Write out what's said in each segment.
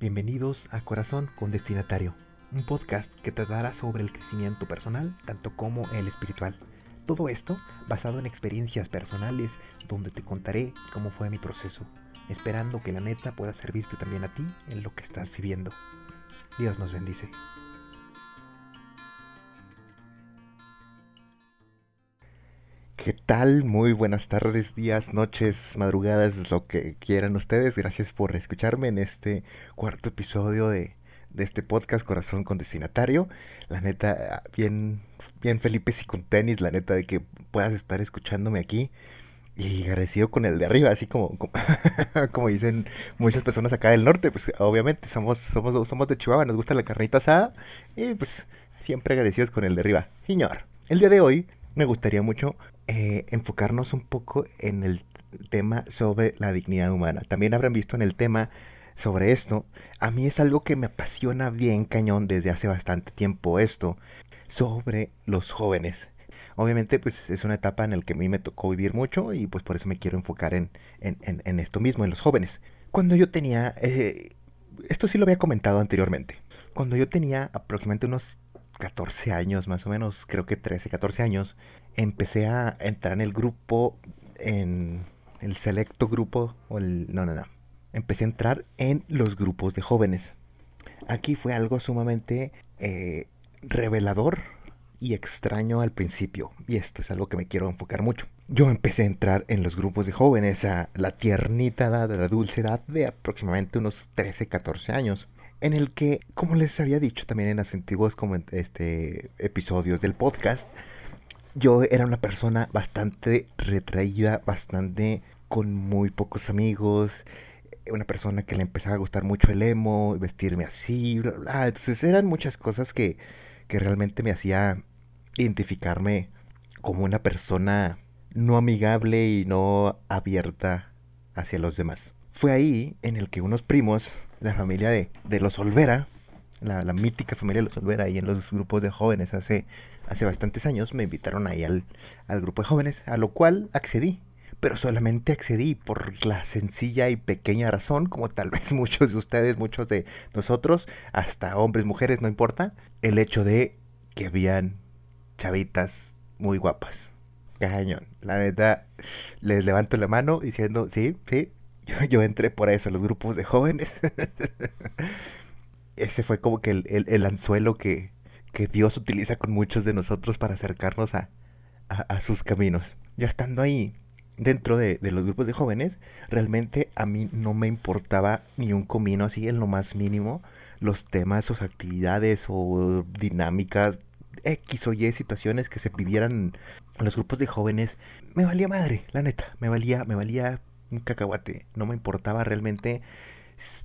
Bienvenidos a Corazón con Destinatario, un podcast que tratará sobre el crecimiento personal, tanto como el espiritual. Todo esto basado en experiencias personales donde te contaré cómo fue mi proceso, esperando que la neta pueda servirte también a ti en lo que estás viviendo. Dios nos bendice. ¿Qué tal? Muy buenas tardes, días, noches, madrugadas, lo que quieran ustedes. Gracias por escucharme en este cuarto episodio de, este podcast Corazón con Destinatario. La neta, bien, bien Felipe y con tenis, la neta de que puedas estar escuchándome aquí. Y agradecido con el de arriba, así como, como, dicen muchas personas acá del norte, pues obviamente somos, somos, somos de Chihuahua, nos gusta la carnita asada y pues siempre agradecidos con el de arriba. Señor, el día de hoy me gustaría mucho eh, enfocarnos un poco en el tema sobre la dignidad humana. También habrán visto en el tema sobre esto. A mí es algo que me apasiona bien cañón desde hace bastante tiempo esto sobre los jóvenes. Obviamente pues es una etapa en la que a mí me tocó vivir mucho y pues por eso me quiero enfocar en, en, esto mismo, en los jóvenes. Cuando yo tenía, eh, esto sí lo había comentado anteriormente, cuando yo tenía aproximadamente unos 14 años más o menos, creo que 13, 14 años, empecé a entrar en el grupo, en el selecto grupo, o el, no, no, no, empecé a entrar en los grupos de jóvenes. Aquí fue algo sumamente eh, revelador y extraño al principio, y esto es algo que me quiero enfocar mucho. Yo empecé a entrar en los grupos de jóvenes a la tiernita edad, a la dulce edad de aproximadamente unos 13, 14 años en el que, como les había dicho también en los antiguos este, episodios del podcast, yo era una persona bastante retraída, bastante con muy pocos amigos, una persona que le empezaba a gustar mucho el emo, vestirme así, bla, entonces eran muchas cosas que, que realmente me hacía identificarme como una persona no amigable y no abierta hacia los demás. Fue ahí en el que unos primos la familia de, los Olvera, la, mítica familia los Olvera, ahí en los grupos de jóvenes hace, hace bastantes años, me invitaron ahí al, al grupo de jóvenes, a lo cual accedí. Pero solamente accedí por la sencilla y pequeña razón, como tal vez muchos de ustedes, muchos de nosotros, hasta hombres, mujeres, no importa, el hecho de que habían chavitas muy guapas. Cañón. La neta, les levanto la mano diciendo, sí, sí, yo, entré por eso, los grupos de jóvenes. Ese fue como que el, anzuelo que, Dios utiliza con muchos de nosotros para acercarnos a, sus caminos. Ya estando ahí, dentro de, los grupos de jóvenes, realmente a mí no me importaba ni un comino así en lo más mínimo los temas o actividades o dinámicas X o Y situaciones que se vivieran en los grupos de jóvenes, me valía madre, la neta, me valía, me valía un cacahuate. No me importaba realmente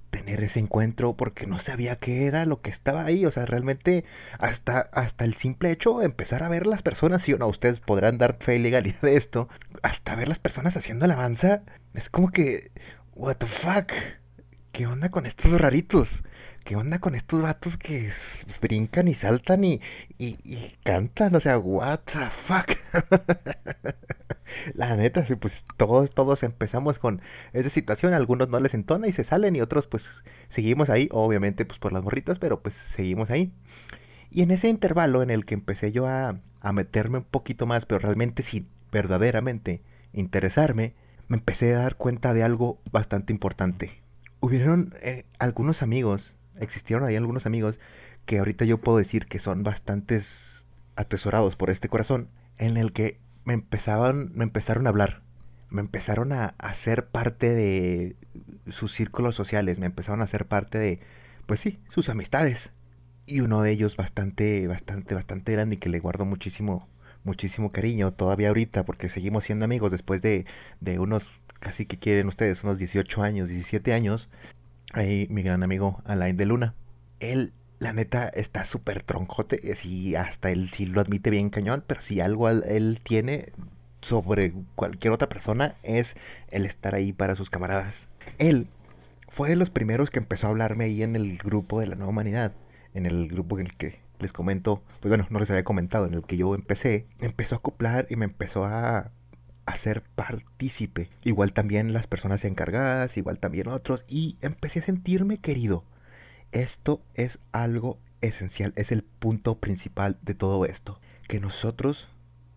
tener ese encuentro porque no sabía qué era lo que estaba ahí. O sea, realmente hasta, hasta el simple hecho de empezar a ver las personas, si o no, ustedes podrán dar fe y legalidad de esto, hasta ver las personas haciendo alabanza, es como que, what the fuck, ¿qué onda con estos raritos? ¿qué onda con estos vatos que brincan y saltan y, y, cantan? O sea, what the fuck. La neta, sí, pues todos, todos empezamos con esa situación. algunos no les entona y se salen y otros pues seguimos ahí. Obviamente pues por las morritas, pero pues seguimos ahí. Y en ese intervalo en el que empecé yo a, a meterme un poquito más, pero realmente sin verdaderamente interesarme, me empecé a dar cuenta de algo bastante importante. Hubieron eh, algunos amigos existieron ahí algunos amigos que ahorita yo puedo decir que son bastantes atesorados por este corazón, en el que me empezaban, me empezaron a hablar, me empezaron a hacer parte de sus círculos sociales, me empezaron a hacer parte de, pues sí, sus amistades. Y uno de ellos bastante, bastante, bastante grande y que le guardo muchísimo, muchísimo cariño todavía ahorita porque seguimos siendo amigos después de, de unos, casi que quieren ustedes, unos 18 años, 17 años ahí mi gran amigo Alain de Luna. Él, la neta, está súper troncote. y hasta él sí lo admite bien cañón. Pero si algo él tiene sobre cualquier otra persona es el estar ahí para sus camaradas. Él fue de los primeros que empezó a hablarme ahí en el grupo de la nueva humanidad. En el grupo en el que les comento, pues bueno, no les había comentado, en el que yo empecé. Empezó a acoplar y me empezó a ser partícipe. Igual también las personas encargadas, igual también otros. Y empecé a sentirme querido. Esto es algo esencial, es el punto principal de todo esto. Que nosotros,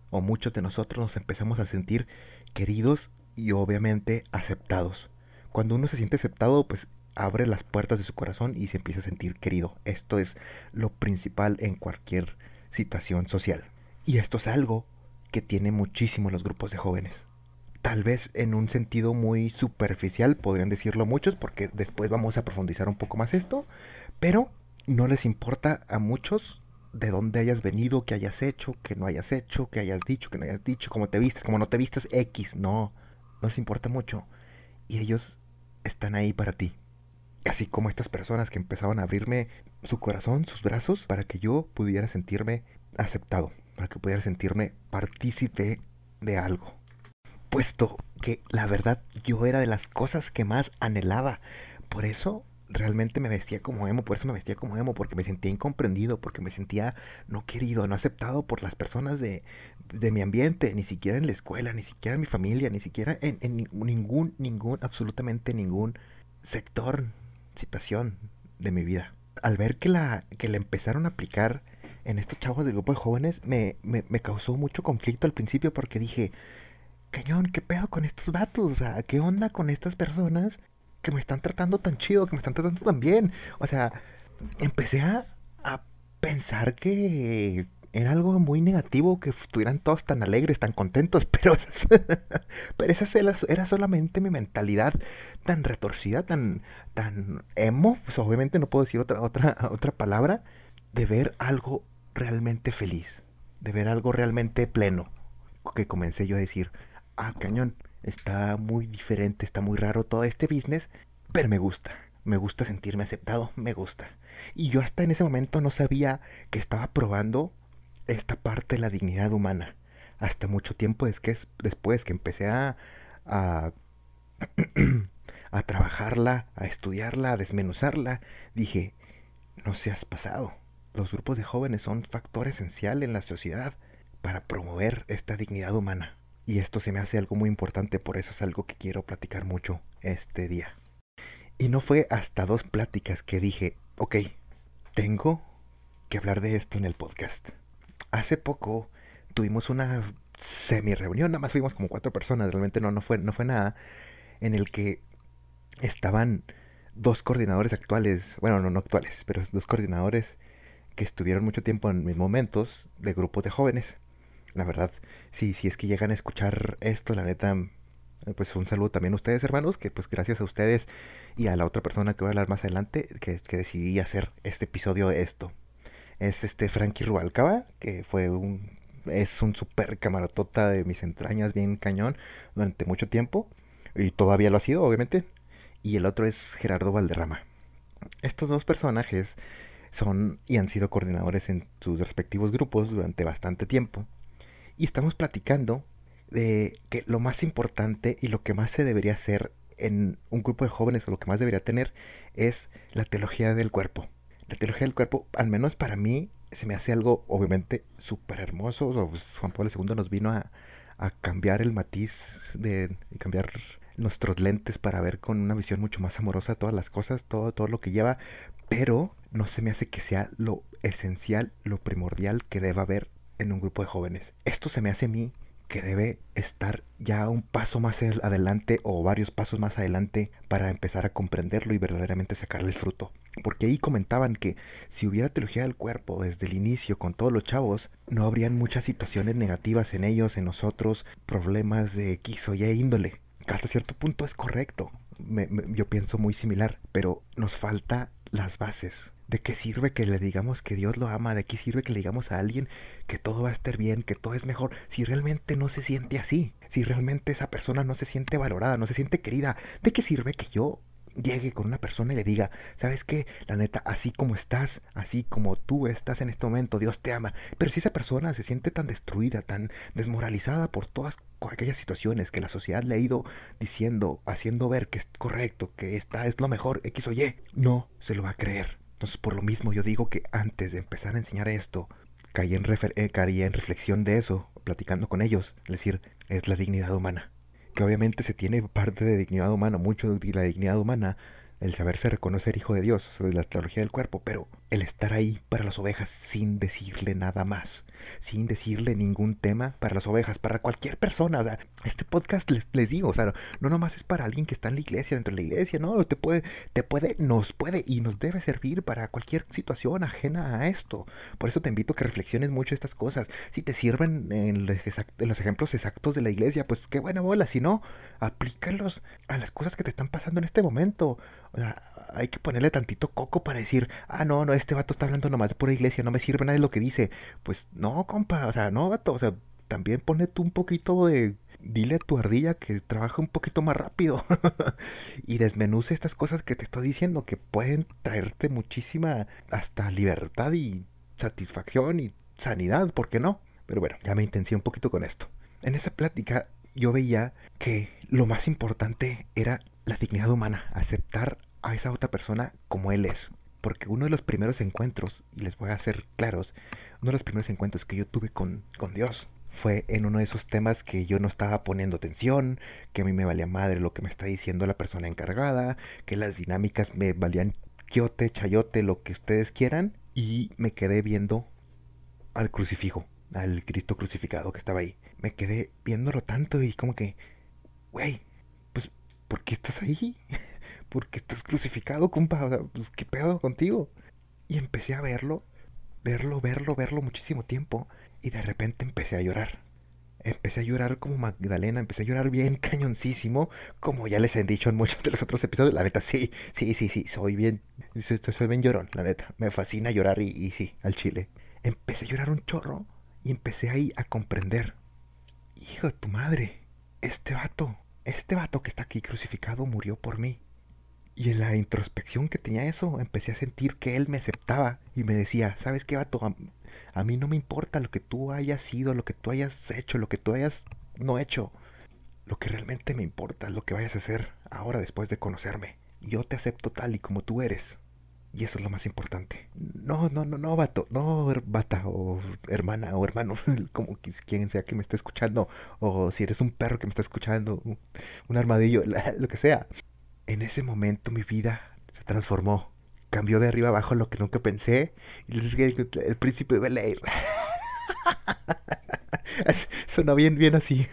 o muchos de nosotros, nos empezamos a sentir queridos y obviamente aceptados. Cuando uno se siente aceptado, pues abre las puertas de su corazón y se empieza a sentir querido. Esto es lo principal en cualquier situación social. Y esto es algo que tiene muchísimo los grupos de jóvenes. Tal vez en un sentido muy superficial, podrían decirlo muchos, porque después vamos a profundizar un poco más esto, pero no les importa a muchos de dónde hayas venido, qué hayas hecho, qué no hayas hecho, qué hayas dicho, qué no hayas dicho, cómo te vistes, cómo no te vistes, X, no, no les importa mucho. Y ellos están ahí para ti. Así como estas personas que empezaban a abrirme su corazón, sus brazos, para que yo pudiera sentirme aceptado, para que pudiera sentirme partícipe de algo. Puesto que la verdad yo era de las cosas que más anhelaba. Por eso realmente me vestía como emo, por eso me vestía como emo, porque me sentía incomprendido, porque me sentía no querido, no aceptado por las personas de, de mi ambiente, ni siquiera en la escuela, ni siquiera en mi familia, ni siquiera en, en ningún, ningún, absolutamente ningún sector, situación de mi vida. Al ver que la, que la empezaron a aplicar en estos chavos del grupo de jóvenes, me, me, me causó mucho conflicto al principio porque dije, cañón, ¿qué pedo con estos vatos? O sea, ¿qué onda con estas personas que me están tratando tan chido, que me están tratando tan bien? O sea, empecé a, a pensar que era algo muy negativo que estuvieran todos tan alegres, tan contentos, pero esa, pero esa era solamente mi mentalidad tan retorcida, tan, tan emo, pues obviamente no puedo decir otra, otra, otra palabra, de ver algo realmente feliz, de ver algo realmente pleno, que comencé yo a decir, ah, cañón, está muy diferente, está muy raro todo este business, pero me gusta, me gusta sentirme aceptado, me gusta. Y yo hasta en ese momento no sabía que estaba probando esta parte de la dignidad humana. Hasta mucho tiempo es que después que empecé a, a trabajarla, a estudiarla, a desmenuzarla, dije, no seas pasado. Los grupos de jóvenes son factor esencial en la sociedad para promover esta dignidad humana. Y esto se me hace algo muy importante, por eso es algo que quiero platicar mucho este día. Y no fue hasta dos pláticas que dije, ok, tengo que hablar de esto en el podcast. Hace poco tuvimos una semi reunión, nada más fuimos como cuatro personas, realmente no, no, fue, no fue nada, en el que estaban dos coordinadores actuales, bueno, no, no actuales, pero dos coordinadores que estuvieron mucho tiempo en mis momentos de grupos de jóvenes la verdad, si es que llegan a escuchar esto, la neta, pues un saludo también a ustedes, hermanos, que pues gracias a ustedes y a la otra persona que voy a hablar más adelante, que, que decidí hacer este episodio de esto. Es este Frankie Rubalcaba, que fue un, es un super camaratota de mis entrañas, bien cañón, durante mucho tiempo, y todavía lo ha sido, obviamente. Y el otro es Gerardo Valderrama. Estos dos personajes son y han sido coordinadores en sus respectivos grupos durante bastante tiempo y estamos platicando de que lo más importante y lo que más se debería hacer en un grupo de jóvenes o lo que más debería tener es la teología del cuerpo. La teología del cuerpo, al menos para mí, se me hace algo obviamente súper hermoso. Pues, Juan Pablo II nos vino a, cambiar el matiz de cambiar nuestros lentes para ver con una visión mucho más amorosa todas las cosas, todo, todo lo que lleva, pero no se me hace que sea lo esencial, lo primordial que deba haber en un grupo de jóvenes. Esto se me hace a mí que debe estar ya un paso más adelante o varios pasos más adelante para empezar a comprenderlo y verdaderamente sacarle el fruto. Porque ahí comentaban que si hubiera teología del cuerpo desde el inicio con todos los chavos, no habrían muchas situaciones negativas en ellos, en nosotros, problemas de X o Y índole. Hasta cierto punto es correcto. yo pienso muy similar, pero nos falta las bases. ¿De qué sirve que le digamos que Dios lo ama? ¿De qué sirve que le digamos a alguien que todo va a estar bien, que todo es mejor, si realmente no se siente así? Si realmente esa persona no se siente valorada, no se siente querida, ¿de qué sirve que yo llegue con una persona y le diga, ¿sabes qué? La neta, así como estás, así como tú estás en este momento, Dios te ama. Pero si esa persona se siente tan destruida, tan desmoralizada por todas aquellas situaciones que la sociedad le ha ido diciendo, haciendo ver que es correcto, que esta es lo mejor, X o Y, no se lo va a creer. Entonces, por lo mismo, yo digo que antes de empezar a enseñar esto, caí en, eh, caí en reflexión de eso, platicando con ellos. Es decir, es la dignidad humana. Que obviamente se tiene parte de dignidad humana, mucho de la dignidad humana el saberse reconocer hijo de Dios, de la teología del cuerpo, pero el estar ahí para las ovejas sin decirle nada más, sin decirle ningún tema para las ovejas, para cualquier persona. O sea, este podcast les, les digo, o sea, no nomás es para alguien que está en la iglesia, dentro de la iglesia, no, te puede, te puede, nos puede y nos debe servir para cualquier situación ajena a esto. Por eso te invito a que reflexiones mucho estas cosas. Si te sirven en los, en los ejemplos exactos de la iglesia, pues qué buena bola. Si no, aplícalos a las cosas que te están pasando en este momento. O sea, hay que ponerle tantito coco para decir, ah, no, no, este vato está hablando nomás de pura iglesia, no me sirve nada de lo que dice. Pues no, compa, o sea, no, vato, o sea, también ponle tú un poquito de... Dile a tu ardilla que trabaje un poquito más rápido y desmenuce estas cosas que te estoy diciendo que pueden traerte muchísima hasta libertad y satisfacción y sanidad, ¿por qué no? Pero bueno, ya me intencié un poquito con esto. En esa plática yo veía que lo más importante era la dignidad humana, aceptar a esa otra persona como él es. Porque uno de los primeros encuentros, y les voy a hacer claros, uno de los primeros encuentros que yo tuve con, con Dios fue en uno de esos temas que yo no estaba poniendo atención, que a mí me valía madre lo que me está diciendo la persona encargada, que las dinámicas me valían quiote, chayote, lo que ustedes quieran, y me quedé viendo al crucifijo, al Cristo crucificado que estaba ahí. Me quedé viéndolo tanto y como que, güey, ¿por qué estás ahí? ¿Por qué estás crucificado, compa? Pues, ¿qué pedo contigo? Y empecé a verlo, verlo, verlo, verlo muchísimo tiempo. Y de repente empecé a llorar. Empecé a llorar como Magdalena, empecé a llorar bien cañoncísimo, como ya les he dicho en muchos de los otros episodios. La neta, sí, sí, sí, sí, soy bien, soy, bien llorón, la neta. Me fascina llorar y, y sí, al chile. Empecé a llorar un chorro y empecé ahí a comprender. Hijo de tu madre, este vato, este vato que está aquí crucificado murió por mí. Y en la introspección que tenía eso, empecé a sentir que él me aceptaba y me decía, ¿sabes qué, vato? A, mí no me importa lo que tú hayas sido, lo que tú hayas hecho, lo que tú hayas no hecho. Lo que realmente me importa es lo que vayas a hacer ahora después de conocerme. Yo te acepto tal y como tú eres. Y eso es lo más importante. No, no, no, no, vato. No, bata o hermana o hermano. Como quien sea que me esté escuchando. O si eres un perro que me está escuchando. Un armadillo, lo que sea en ese momento mi vida se transformó. Cambió de arriba abajo lo que nunca pensé. Y el príncipe de Bel Air. Suena bien, bien así.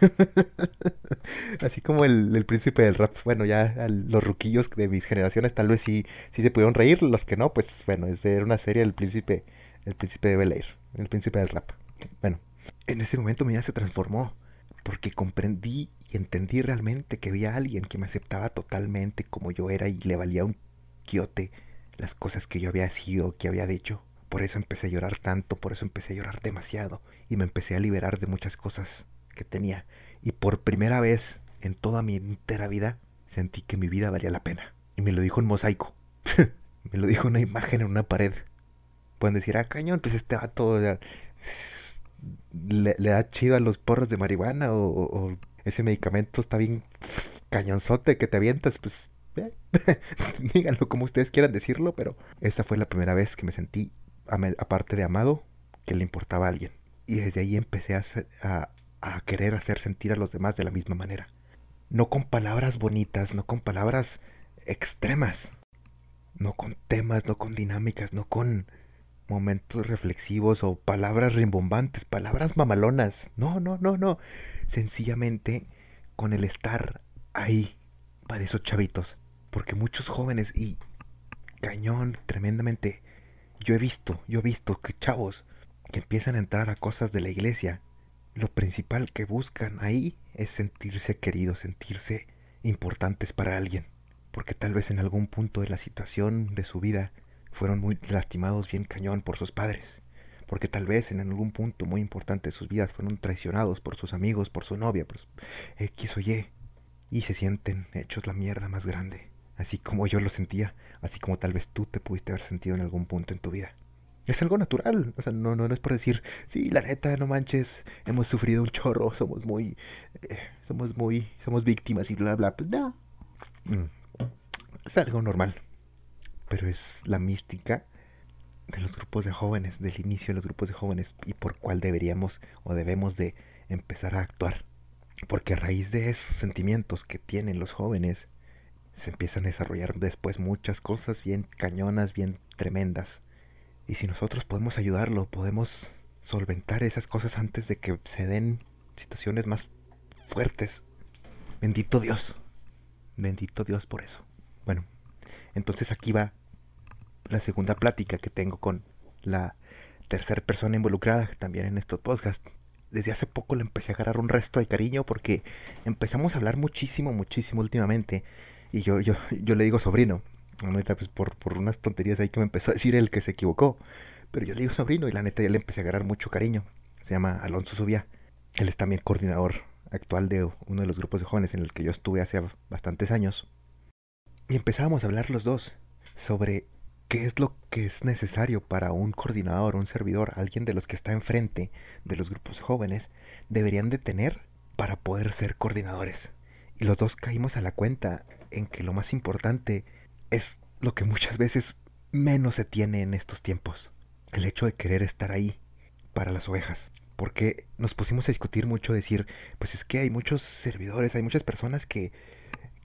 así como el, príncipe del rap. Bueno, ya los ruquillos de mis generaciones tal vez sí, sí se pudieron reír. Los que no, pues bueno, es era una serie del príncipe, el príncipe de Bel Air. El príncipe del rap. Bueno, en ese momento mi vida se transformó. Porque comprendí y entendí realmente que había alguien que me aceptaba totalmente como yo era y le valía un quiote las cosas que yo había sido, que había dicho. Por eso empecé a llorar tanto, por eso empecé a llorar demasiado y me empecé a liberar de muchas cosas que tenía. Y por primera vez en toda mi entera vida sentí que mi vida valía la pena. Y me lo dijo un mosaico. me lo dijo una imagen en una pared. Pueden decir, ah, cañón, pues este vato le, da chido a los porros de marihuana o ese medicamento está bien cañonzote que te avientas, pues eh, díganlo como ustedes quieran decirlo, pero esa fue la primera vez que me sentí, aparte de amado, que le importaba a alguien. Y desde ahí empecé a, a querer hacer sentir a los demás de la misma manera. No con palabras bonitas, no con palabras extremas, no con temas, no con dinámicas, no con momentos reflexivos o palabras rimbombantes, palabras mamalonas. No, no, no, no. Sencillamente con el estar ahí para esos chavitos. Porque muchos jóvenes y cañón tremendamente. Yo he visto, yo he visto que chavos que empiezan a entrar a cosas de la iglesia, lo principal que buscan ahí es sentirse queridos, sentirse importantes para alguien. Porque tal vez en algún punto de la situación de su vida fueron muy lastimados bien cañón por sus padres, porque tal vez en algún punto muy importante de sus vidas fueron traicionados por sus amigos, por su novia, por X o Y, y se sienten hechos la mierda más grande, así como yo lo sentía, así como tal vez tú te pudiste haber sentido en algún punto en tu vida. Es algo natural, o sea, no, no, es por decir, sí, la neta, no manches, hemos sufrido un chorro, somos muy, eh, somos muy, somos víctimas y bla, bla, pues no. Mm. Es algo normal pero es la mística de los grupos de jóvenes, del inicio de los grupos de jóvenes y por cuál deberíamos o debemos de empezar a actuar. Porque a raíz de esos sentimientos que tienen los jóvenes, se empiezan a desarrollar después muchas cosas bien cañonas, bien tremendas. Y si nosotros podemos ayudarlo, podemos solventar esas cosas antes de que se den situaciones más fuertes. Bendito Dios. Bendito Dios por eso. Bueno, entonces aquí va la segunda plática que tengo con la tercera persona involucrada también en estos podcasts. Desde hace poco le empecé a agarrar un resto de cariño porque empezamos a hablar muchísimo, muchísimo últimamente. Y yo, yo, yo le digo sobrino. Ahorita pues por, por unas tonterías ahí que me empezó a decir el que se equivocó. Pero yo le digo sobrino y la neta ya le empecé a agarrar mucho cariño. Se llama Alonso Subía. Él es también coordinador actual de uno de los grupos de jóvenes en el que yo estuve hace bastantes años. Y empezábamos a hablar los dos sobre qué es lo que es necesario para un coordinador, un servidor, alguien de los que está enfrente de los grupos de jóvenes, deberían de tener para poder ser coordinadores. Y los dos caímos a la cuenta en que lo más importante es lo que muchas veces menos se tiene en estos tiempos. El hecho de querer estar ahí para las ovejas. Porque nos pusimos a discutir mucho, decir, pues es que hay muchos servidores, hay muchas personas que,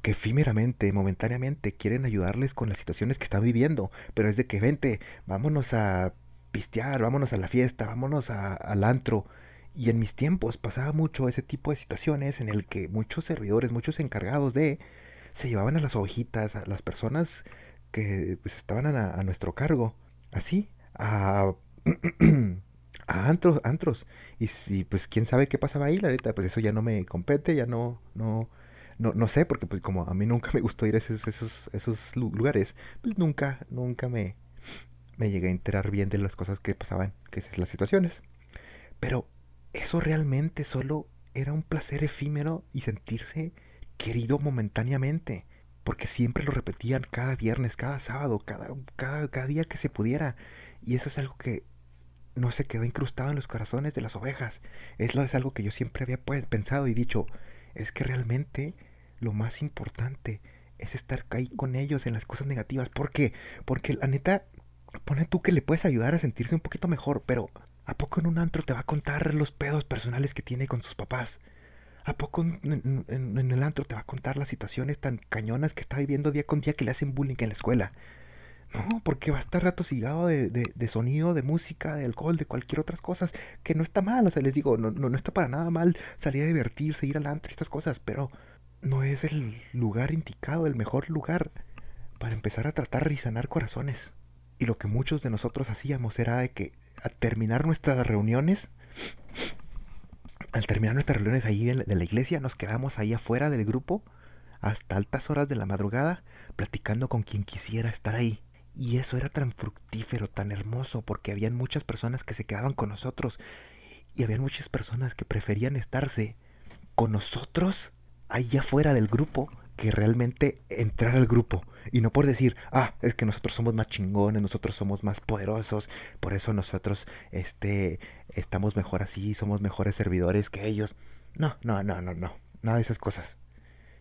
que efímeramente, momentáneamente quieren ayudarles con las situaciones que están viviendo. Pero es de que, vente, vámonos a pistear, vámonos a la fiesta, vámonos al antro. Y en mis tiempos pasaba mucho ese tipo de situaciones en el que muchos servidores, muchos encargados de, se llevaban a las ovejitas, a las personas que pues, estaban a, nuestro cargo, así, a, a antros, antros. Y si, pues, quién sabe qué pasaba ahí, la neta, pues eso ya no me compete, ya no, no, no, no sé, porque pues como a mí nunca me gustó ir a esos, esos, esos lugares, pues nunca, nunca me, me llegué a enterar bien de las cosas que pasaban, que es las situaciones. Pero eso realmente solo era un placer efímero y sentirse querido momentáneamente, porque siempre lo repetían cada viernes, cada sábado, cada, cada, día que se pudiera. Y eso es algo que no se quedó incrustado en los corazones de las ovejas. Eso es algo que yo siempre había pensado y dicho, es que realmente lo más importante es estar ahí con ellos en las cosas negativas. ¿Por qué? Porque la neta, pone tú que le puedes ayudar a sentirse un poquito mejor, pero ¿a poco en un antro te va a contar los pedos personales que tiene con sus papás? ¿A poco en, el antro te va a contar las situaciones tan cañonas que está viviendo día con día que le hacen bullying en la escuela? No, porque va a estar rato sigado de, de, sonido, de música, de alcohol, de cualquier otras cosas, que no está mal, o sea, les digo, no, no, no está para nada mal salir a divertirse, ir al antro, estas cosas, pero no es el lugar indicado, el mejor lugar para empezar a tratar y sanar corazones. Y lo que muchos de nosotros hacíamos era de que al terminar nuestras reuniones, al terminar nuestras reuniones ahí de la, iglesia, nos quedamos ahí afuera del grupo hasta altas horas de la madrugada platicando con quien quisiera estar ahí. Y eso era tan fructífero, tan hermoso, porque habían muchas personas que se quedaban con nosotros y habían muchas personas que preferían estarse con nosotros ahí afuera del grupo que realmente entrar al grupo. Y no por decir, ah, es que nosotros somos más chingones, nosotros somos más poderosos, por eso nosotros este, estamos mejor así, somos mejores servidores que ellos. No, no, no, no, no. Nada de esas cosas.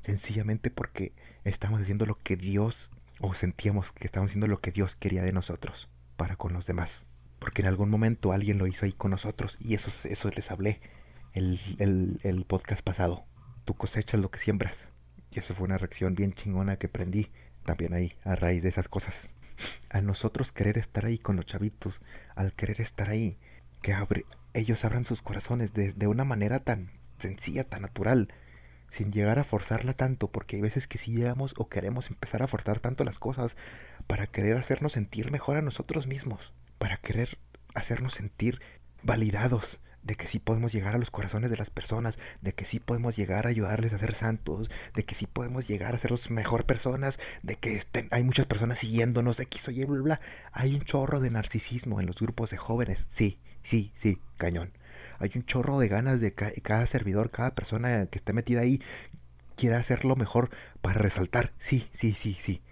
Sencillamente porque estamos haciendo lo que Dios, o sentíamos que estamos haciendo lo que Dios quería de nosotros, para con los demás. Porque en algún momento alguien lo hizo ahí con nosotros, y eso, eso les hablé el, el, el podcast pasado. Tú cosechas lo que siembras. Y esa fue una reacción bien chingona que prendí también ahí, a raíz de esas cosas. A nosotros querer estar ahí con los chavitos, al querer estar ahí, que abre, ellos abran sus corazones de, de una manera tan sencilla, tan natural, sin llegar a forzarla tanto, porque hay veces que sí llegamos o queremos empezar a forzar tanto las cosas para querer hacernos sentir mejor a nosotros mismos, para querer hacernos sentir validados, de que sí podemos llegar a los corazones de las personas, de que sí podemos llegar a ayudarles a ser santos, de que sí podemos llegar a ser los mejor personas, de que estén, hay muchas personas siguiéndonos, de que y bla, bla. Hay un chorro de narcisismo en los grupos de jóvenes. Sí, sí, sí, cañón. Hay un chorro de ganas de cada servidor, cada persona que esté metida ahí, quiere hacerlo mejor para resaltar. Sí, sí, sí, sí.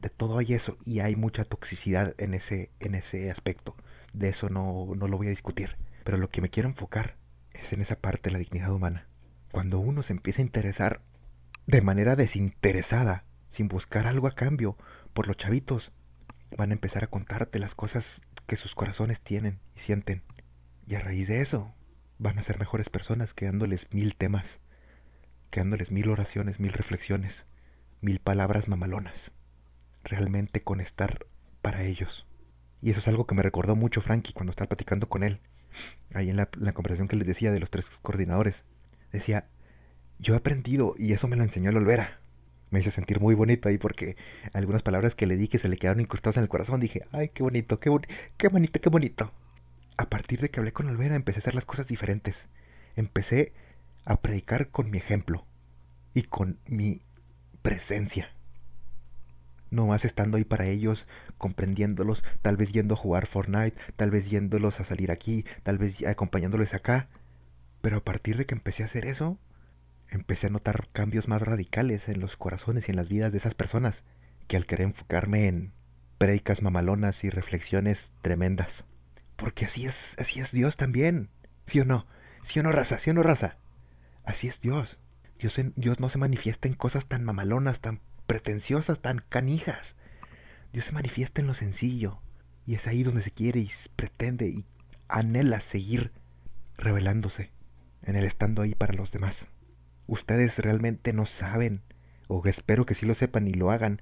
De todo hay eso y hay mucha toxicidad en ese, en ese aspecto. De eso no, no lo voy a discutir. Pero lo que me quiero enfocar es en esa parte de la dignidad humana. Cuando uno se empieza a interesar de manera desinteresada, sin buscar algo a cambio, por los chavitos, van a empezar a contarte las cosas que sus corazones tienen y sienten. Y a raíz de eso, van a ser mejores personas quedándoles mil temas, quedándoles mil oraciones, mil reflexiones, mil palabras mamalonas. Realmente con estar para ellos. Y eso es algo que me recordó mucho Frankie cuando estaba platicando con él. Ahí en la, conversación que les decía de los tres coordinadores. Decía, yo he aprendido y eso me lo enseñó el Olvera. Me hizo sentir muy bonito ahí porque algunas palabras que le di que se le quedaron incrustadas en el corazón dije, ay, qué bonito, qué, qué bonito, qué bonito. A partir de que hablé con Olvera empecé a hacer las cosas diferentes. Empecé a predicar con mi ejemplo y con mi presencia no más estando ahí para ellos, comprendiéndolos, tal vez yendo a jugar Fortnite, tal vez yéndolos a salir aquí, tal vez acompañándoles acá. Pero a partir de que empecé a hacer eso, empecé a notar cambios más radicales en los corazones y en las vidas de esas personas, que al querer enfocarme en prédicas mamalonas y reflexiones tremendas. Porque así es, así es Dios también. ¿Sí o no? ¿Sí o no, raza? ¿Sí o no, raza? Así es Dios. Dios, Dios no se manifiesta en cosas tan mamalonas, tan pretenciosas, tan canijas. Dios se manifiesta en lo sencillo. Y es ahí donde se quiere y pretende y anhela seguir revelándose. En el estando ahí para los demás. Ustedes realmente no saben, o espero que sí lo sepan y lo hagan,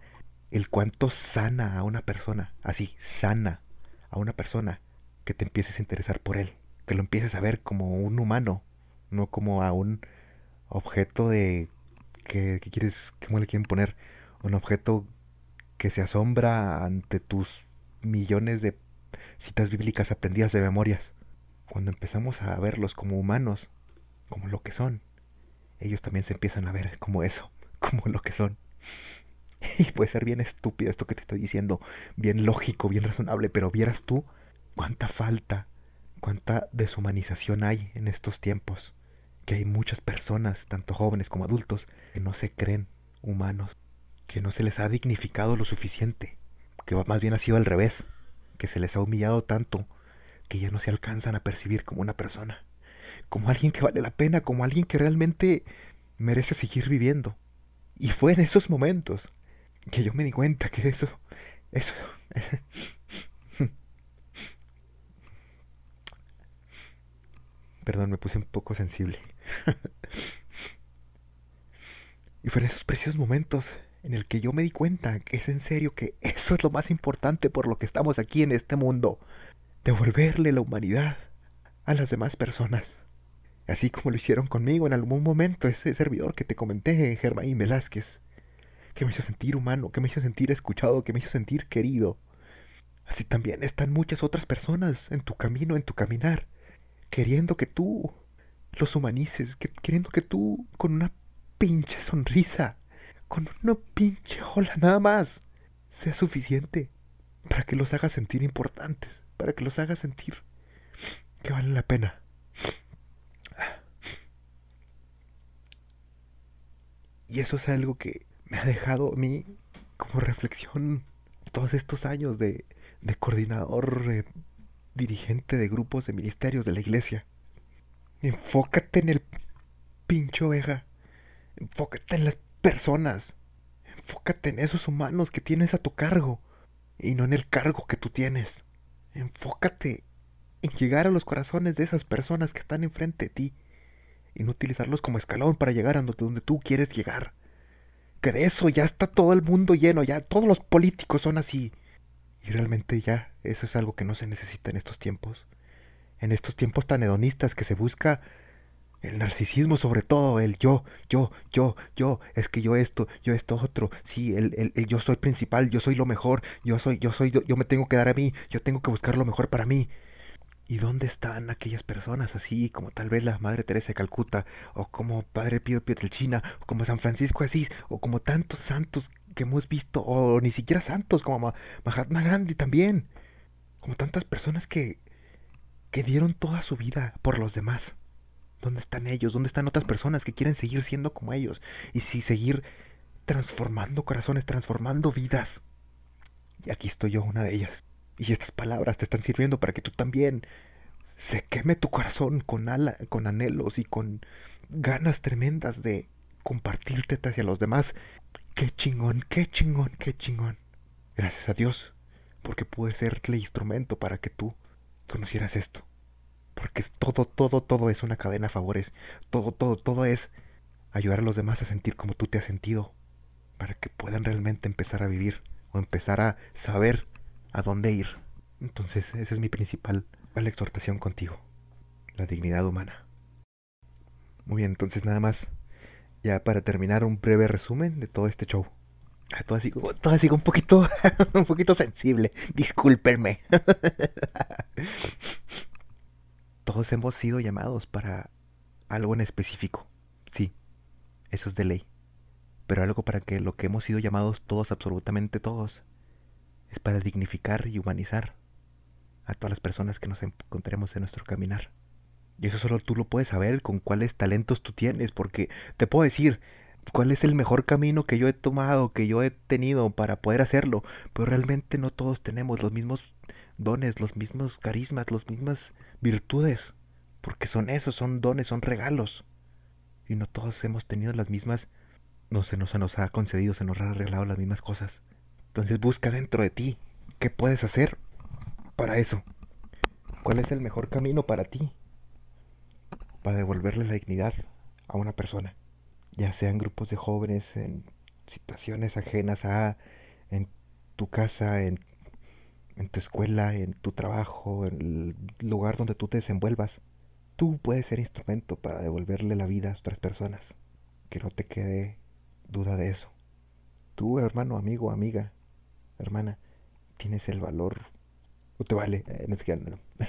el cuánto sana a una persona. Así, sana a una persona que te empieces a interesar por él. Que lo empieces a ver como un humano, no como a un objeto de que, quieres, ¿cómo le quieren poner? Un objeto que se asombra ante tus millones de citas bíblicas aprendidas de memorias. Cuando empezamos a verlos como humanos, como lo que son, ellos también se empiezan a ver como eso, como lo que son. Y puede ser bien estúpido esto que te estoy diciendo, bien lógico, bien razonable, pero vieras tú cuánta falta, cuánta deshumanización hay en estos tiempos, que hay muchas personas, tanto jóvenes como adultos, que no se creen humanos que no se les ha dignificado lo suficiente, que más bien ha sido al revés, que se les ha humillado tanto que ya no se alcanzan a percibir como una persona, como alguien que vale la pena, como alguien que realmente merece seguir viviendo. Y fue en esos momentos que yo me di cuenta que eso, eso, Perdón, me puse un poco sensible. y fue en esos preciosos momentos en el que yo me di cuenta que es en serio que eso es lo más importante por lo que estamos aquí en este mundo, devolverle la humanidad a las demás personas. Así como lo hicieron conmigo en algún momento ese servidor que te comenté, Germain Velázquez, que me hizo sentir humano, que me hizo sentir escuchado, que me hizo sentir querido. Así también están muchas otras personas en tu camino, en tu caminar, queriendo que tú los humanices, queriendo que tú con una pinche sonrisa con una pinche ola nada más sea suficiente para que los haga sentir importantes, para que los haga sentir que valen la pena. Y eso es algo que me ha dejado a mí como reflexión todos estos años de, de coordinador, dirigente de grupos de ministerios de la iglesia. Enfócate en el pincho oveja. Enfócate en las personas. Enfócate en esos humanos que tienes a tu cargo y no en el cargo que tú tienes. Enfócate en llegar a los corazones de esas personas que están enfrente de ti y no utilizarlos como escalón para llegar a donde tú quieres llegar. Que de eso ya está todo el mundo lleno, ya todos los políticos son así. Y realmente ya eso es algo que no se necesita en estos tiempos. En estos tiempos tan hedonistas que se busca el narcisismo sobre todo, el yo, yo, yo, yo, es que yo esto, yo esto otro, sí, el, el, yo soy principal, yo soy lo mejor, yo soy, yo soy, yo, me tengo que dar a mí, yo tengo que buscar lo mejor para mí. ¿Y dónde están aquellas personas así como tal vez la Madre Teresa de Calcuta, o como Padre Pío Pietrelcina, o como San Francisco Asís, o como tantos santos que hemos visto, o ni siquiera santos, como Mahatma Gandhi también, como tantas personas que, que dieron toda su vida por los demás? ¿Dónde están ellos? ¿Dónde están otras personas que quieren seguir siendo como ellos? Y si seguir transformando corazones, transformando vidas. Y aquí estoy yo, una de ellas. Y estas palabras te están sirviendo para que tú también se queme tu corazón con, ala, con anhelos y con ganas tremendas de compartirte hacia los demás. Qué chingón, qué chingón, qué chingón. Gracias a Dios, porque pude serle instrumento para que tú conocieras esto. Porque todo, todo, todo es una cadena de favores. Todo, todo, todo es ayudar a los demás a sentir como tú te has sentido. para que puedan realmente empezar a vivir o empezar a saber a dónde ir. Entonces, esa es mi principal exhortación contigo, la dignidad humana. Muy bien, entonces nada más, ya para terminar un breve resumen de todo este show. Ah, todo así un poquito, un poquito sensible. Discúlpenme. Todos hemos sido llamados para algo en específico. Sí, eso es de ley. Pero algo para que lo que hemos sido llamados todos, absolutamente todos, es para dignificar y humanizar a todas las personas que nos encontremos en nuestro caminar. Y eso solo tú lo puedes saber con cuáles talentos tú tienes, porque te puedo decir cuál es el mejor camino que yo he tomado, que yo he tenido para poder hacerlo, pero realmente no todos tenemos los mismos dones, los mismos carismas, las mismas virtudes, porque son esos, son dones, son regalos. Y no todos hemos tenido las mismas, no se nos, ha concedido, se nos ha arreglado las mismas cosas. Entonces busca dentro de ti qué puedes hacer para eso. ¿Cuál es el mejor camino para ti? Para devolverle la dignidad a una persona. Ya sean grupos de jóvenes, en situaciones ajenas a, en tu casa, en, en tu escuela, en tu trabajo, en el lugar donde tú te desenvuelvas. Tú puedes ser instrumento para devolverle la vida a otras personas. Que no te quede duda de eso. Tú, hermano, amigo, amiga, hermana, tienes el valor. No te vale. Eh, que, no.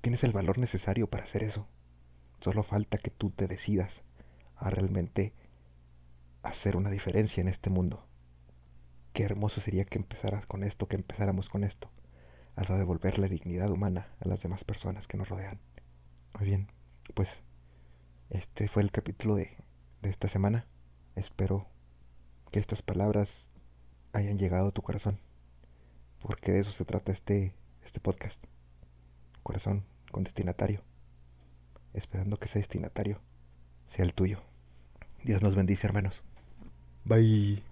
tienes el valor necesario para hacer eso. Solo falta que tú te decidas a realmente hacer una diferencia en este mundo. Qué hermoso sería que empezaras con esto, que empezáramos con esto a devolver la dignidad humana a las demás personas que nos rodean. Muy bien, pues este fue el capítulo de, de esta semana. Espero que estas palabras hayan llegado a tu corazón, porque de eso se trata este, este podcast. Corazón con destinatario, esperando que ese destinatario sea el tuyo. Dios nos bendice, hermanos. Bye.